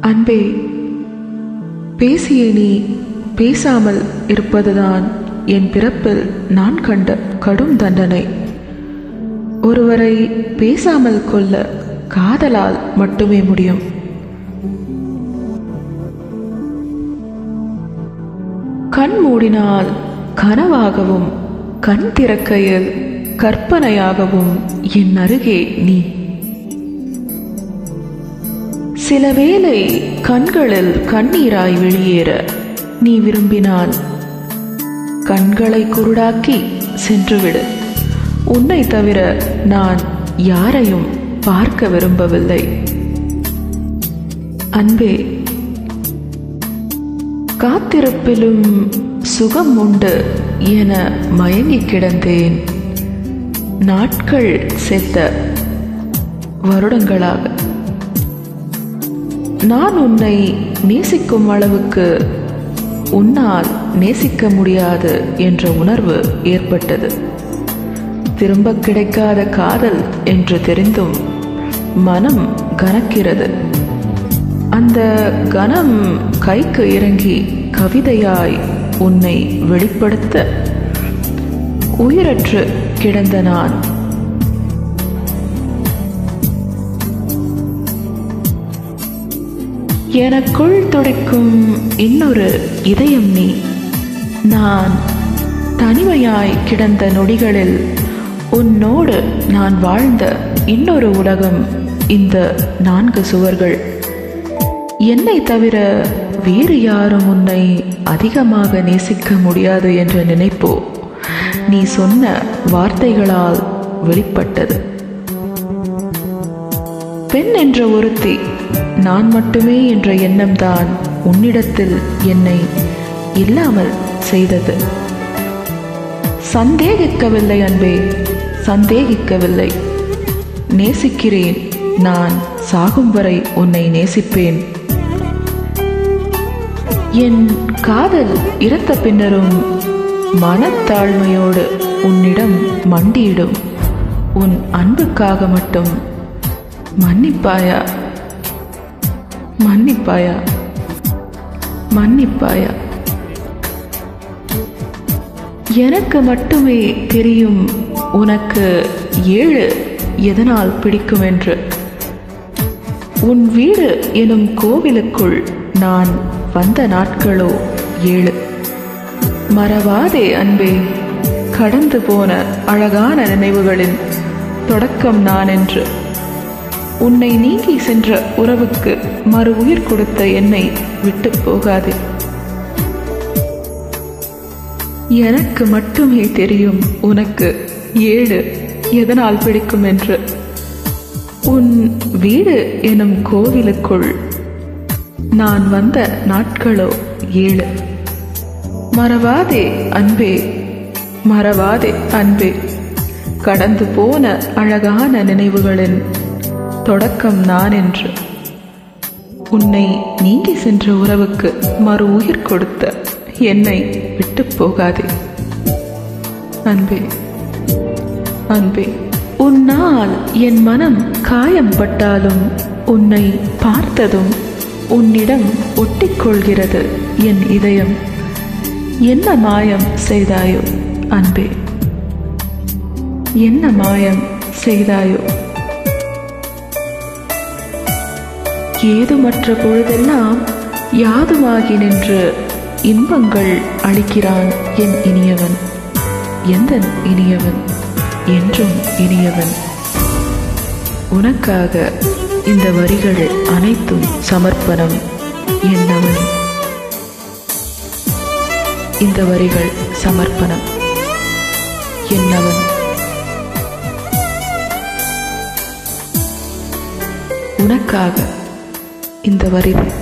அன்பே பேசிய நீ பேசாமல் இருப்பதுதான் என் பிறப்பில் நான் கண்ட கடும் தண்டனை. ஒருவரை பேசாமல் கொள்ள காதலால் மட்டுமே முடியும். கண் மூடினால் கனவாகவும் கண் திறக்கையில் கற்பனையாகவும் என் அருகே நீ. சில வேளை கண்களில் கண்ணீராய் வெளியேற நீ விரும்பினால் கண்களை குருடாக்கி சென்றுவிடு. உன்னை தவிர நான் யாரையும் பார்க்க விரும்பவில்லை. அன்பே காத்திருப்பிலும் சுகம் உண்டு. என மயங்கி கிடந்தேன். நாட்கள் செத்த வருடங்களாக. நான் உன்னை நேசிக்கும் அளவுக்கு உன்னால் நேசிக்க முடியாது என்ற உணர்வு ஏற்பட்டது. திரும்ப கிடைக்காத காதல் என்று தெரிந்தும் மனம் கனக்கிறது. அந்த கனம் கைக்கு இறங்கி கவிதையாய் உன்னை வெளிப்படுத்த உயிரற்று கிடந்த நான். எனக்குள் துடைக்கும் இன்னொரு இதயம் நீ. நான் தனிமையாய் கிடந்த நொடிகளில் உன்னோடு நான் வாழ்ந்த இன்னொரு உலகம் இந்த நான்கு சுவர்கள். என்னை தவிர வேறு யாரும் உன்னை அதிகமாக நேசிக்க முடியாது என்ற நினைப்போ? நீ சொன்ன வார்த்தைகளால் வெளிப்பட்டது. பெண் என்ற ஒருத்தி நான் மட்டுமே என்ற எண்ணம்தான் உன்னிடத்தில் என்னை இல்லாமல் செய்தது. சந்தேகிக்கவில்லை அன்பே சந்தேகிக்கவில்லை. நேசிக்கிறேன் நான் சாகும் வரை உன்னை நேசிப்பேன். என் காதல் இறந்த பின்னரும் மனத்தாழ்மையோடு உன்னிடம் மண்டியிடும். உன் அன்புக்காக மட்டும் மன்னிப்பாயா? மன்னிப்பாயா? மன்னிப்பாயா? எனக்கு மட்டுமே தெரியும் உனக்கு ஏழு எதனால் பிடிக்கும் என்று உன் வீடு எனும் கோவிலுக்குள் நான் வந்த நாட்களோ? ஏழு. மறவாதே அன்பே. கடந்து போன அழகான நினைவுகளின் தொடக்கம் நான் என்று உன்னை நீங்கி சென்ற உறவுக்கு மறு உயிர் கொடுத்த என்னை விட்டு போகாதே. எனக்கு மட்டுமே தெரியும் உனக்கு ஏழு எதனால் பிடிக்கும் என்று. உன் வீடு எனும் கோவிலுக்குள் நான் வந்த நாட்களோ? ஏழு. மறவாதே அன்பே. மறவாதே அன்பே. கடந்து போன அழகான நினைவுகளின் தொடக்கம் நான் என்று உன்னை நீங்கி சென்ற உறவுக்கு மறு உயிர் கொடுத்த என்னை விட்டு போகாதே. அன்பே. அன்பே. உன்னால் என் மனம் காயம் பட்டாலும் உன்னை பார்த்ததும் உன்னிடம் ஒட்டிக்கொள்கிறது என் இதயம். என்ன மாயம் செய்தாயோ அன்பே. என்ன மாயம் செய்தாயோ. ஏதுமற்ற பொழுதெல்லாம் யாதுமாகி நின்று இன்பங்கள் அளிக்கிறான் என் இனியவன். எந்த இனியவன்? என்றும் இனியவன். உனக்காக இந்த வரிகள் அனைத்தும் சமர்ப்பணம் என்னவன்? இந்த வரிகள் சமர்ப்பணம் என்னவன்? உனக்காக இந்த வரிகள்